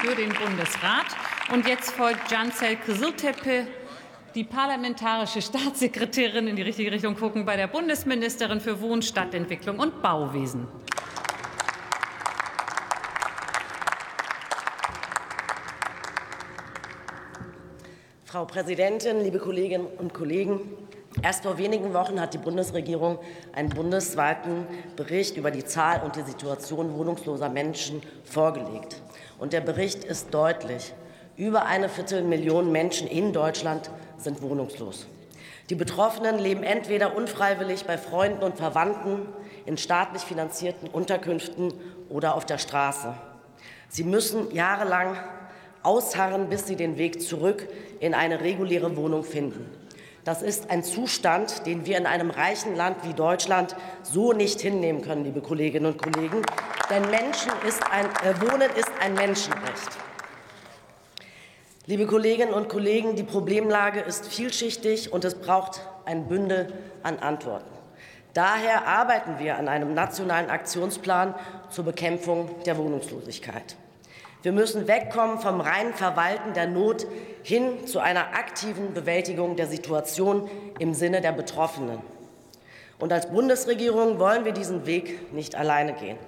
für den Bundesrat. Und jetzt folgt Cancel Kızıltepe, die parlamentarische Staatssekretärin in die richtige Richtung gucken bei der Bundesministerin für Wohn, Stadtentwicklung und Bauwesen. Frau Präsidentin, liebe Kolleginnen und Kollegen! Erst vor wenigen Wochen hat die Bundesregierung einen bundesweiten Bericht über die Zahl und die Situation wohnungsloser Menschen vorgelegt. Und der Bericht ist deutlich. Über eine Viertelmillion Menschen in Deutschland sind wohnungslos. Die Betroffenen leben entweder unfreiwillig bei Freunden und Verwandten, in staatlich finanzierten Unterkünften oder auf der Straße. Sie müssen jahrelang ausharren, bis sie den Weg zurück in eine reguläre Wohnung finden. Das ist ein Zustand, den wir in einem reichen Land wie Deutschland so nicht hinnehmen können, liebe Kolleginnen und Kollegen. Denn Menschen ist ein, äh, Wohnen ist ein Menschenrecht. Liebe Kolleginnen und Kollegen, die Problemlage ist vielschichtig und es braucht ein Bündel an Antworten. Daher arbeiten wir an einem nationalen Aktionsplan zur Bekämpfung der Wohnungslosigkeit. Wir müssen wegkommen vom reinen Verwalten der Not hin zu einer aktiven Bewältigung der Situation im Sinne der Betroffenen. Und als Bundesregierung wollen wir diesen Weg nicht alleine gehen.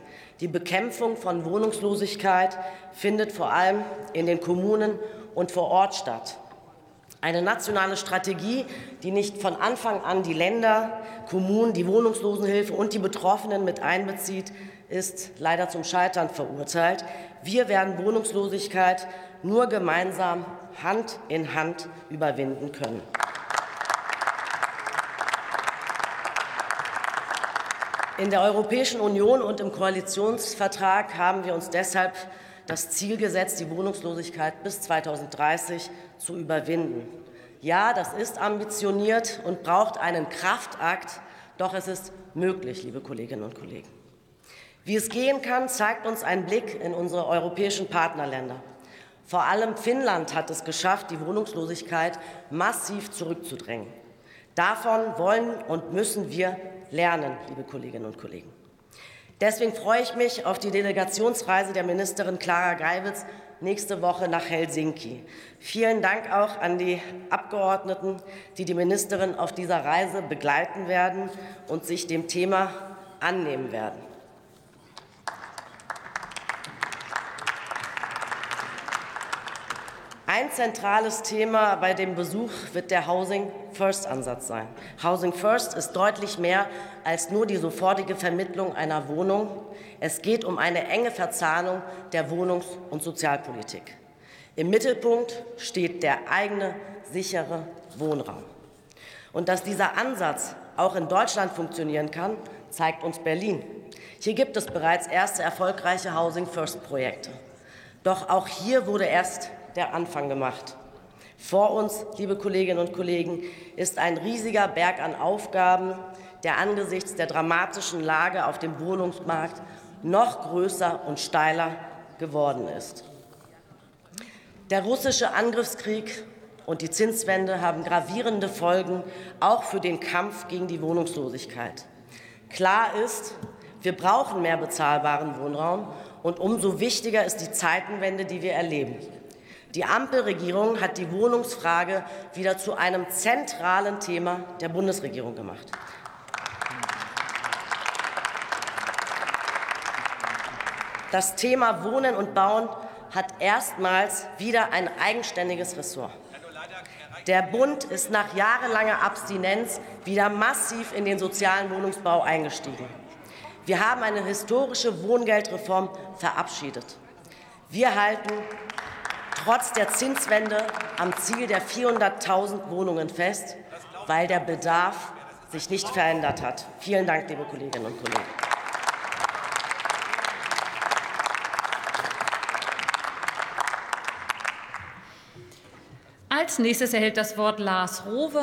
Die Bekämpfung von Wohnungslosigkeit findet vor allem in den Kommunen und vor Ort statt. Eine nationale Strategie, die nicht von Anfang an die Länder, Kommunen, die Wohnungslosenhilfe und die Betroffenen mit einbezieht, ist leider zum Scheitern verurteilt. Wir werden Wohnungslosigkeit nur gemeinsam Hand in Hand überwinden können. In der Europäischen Union und im Koalitionsvertrag haben wir uns deshalb das Ziel gesetzt, die Wohnungslosigkeit bis 2030 zu überwinden. Ja, das ist ambitioniert und braucht einen Kraftakt, doch es ist möglich, liebe Kolleginnen und Kollegen. Wie es gehen kann, zeigt uns ein Blick in unsere europäischen Partnerländer. Vor allem Finnland hat es geschafft, die Wohnungslosigkeit massiv zurückzudrängen. Davon wollen und müssen wir lernen, liebe Kolleginnen und Kollegen. Deswegen freue ich mich auf die Delegationsreise der Ministerin Clara Geiwitz nächste Woche nach Helsinki. Vielen Dank auch an die Abgeordneten, die die Ministerin auf dieser Reise begleiten werden und sich dem Thema annehmen werden. Ein zentrales Thema bei dem Besuch wird der Housing First Ansatz sein. Housing First ist deutlich mehr als nur die sofortige Vermittlung einer Wohnung. Es geht um eine enge Verzahnung der Wohnungs- und Sozialpolitik. Im Mittelpunkt steht der eigene, sichere Wohnraum. Und dass dieser Ansatz auch in Deutschland funktionieren kann, zeigt uns Berlin. Hier gibt es bereits erste erfolgreiche Housing First Projekte. Doch auch hier wurde erst der Anfang gemacht. Vor uns, liebe Kolleginnen und Kollegen, ist ein riesiger Berg an Aufgaben, der angesichts der dramatischen Lage auf dem Wohnungsmarkt noch größer und steiler geworden ist. Der russische Angriffskrieg und die Zinswende haben gravierende Folgen auch für den Kampf gegen die Wohnungslosigkeit. Klar ist, wir brauchen mehr bezahlbaren Wohnraum und umso wichtiger ist die Zeitenwende, die wir erleben. Die Ampelregierung hat die Wohnungsfrage wieder zu einem zentralen Thema der Bundesregierung gemacht. Das Thema Wohnen und Bauen hat erstmals wieder ein eigenständiges Ressort. Der Bund ist nach jahrelanger Abstinenz wieder massiv in den sozialen Wohnungsbau eingestiegen. Wir haben eine historische Wohngeldreform verabschiedet. Wir halten trotz der Zinswende am Ziel der 400.000 Wohnungen fest, weil der Bedarf sich nicht verändert hat. Vielen Dank, liebe Kolleginnen und Kollegen. Als nächstes erhält das Wort Lars Rover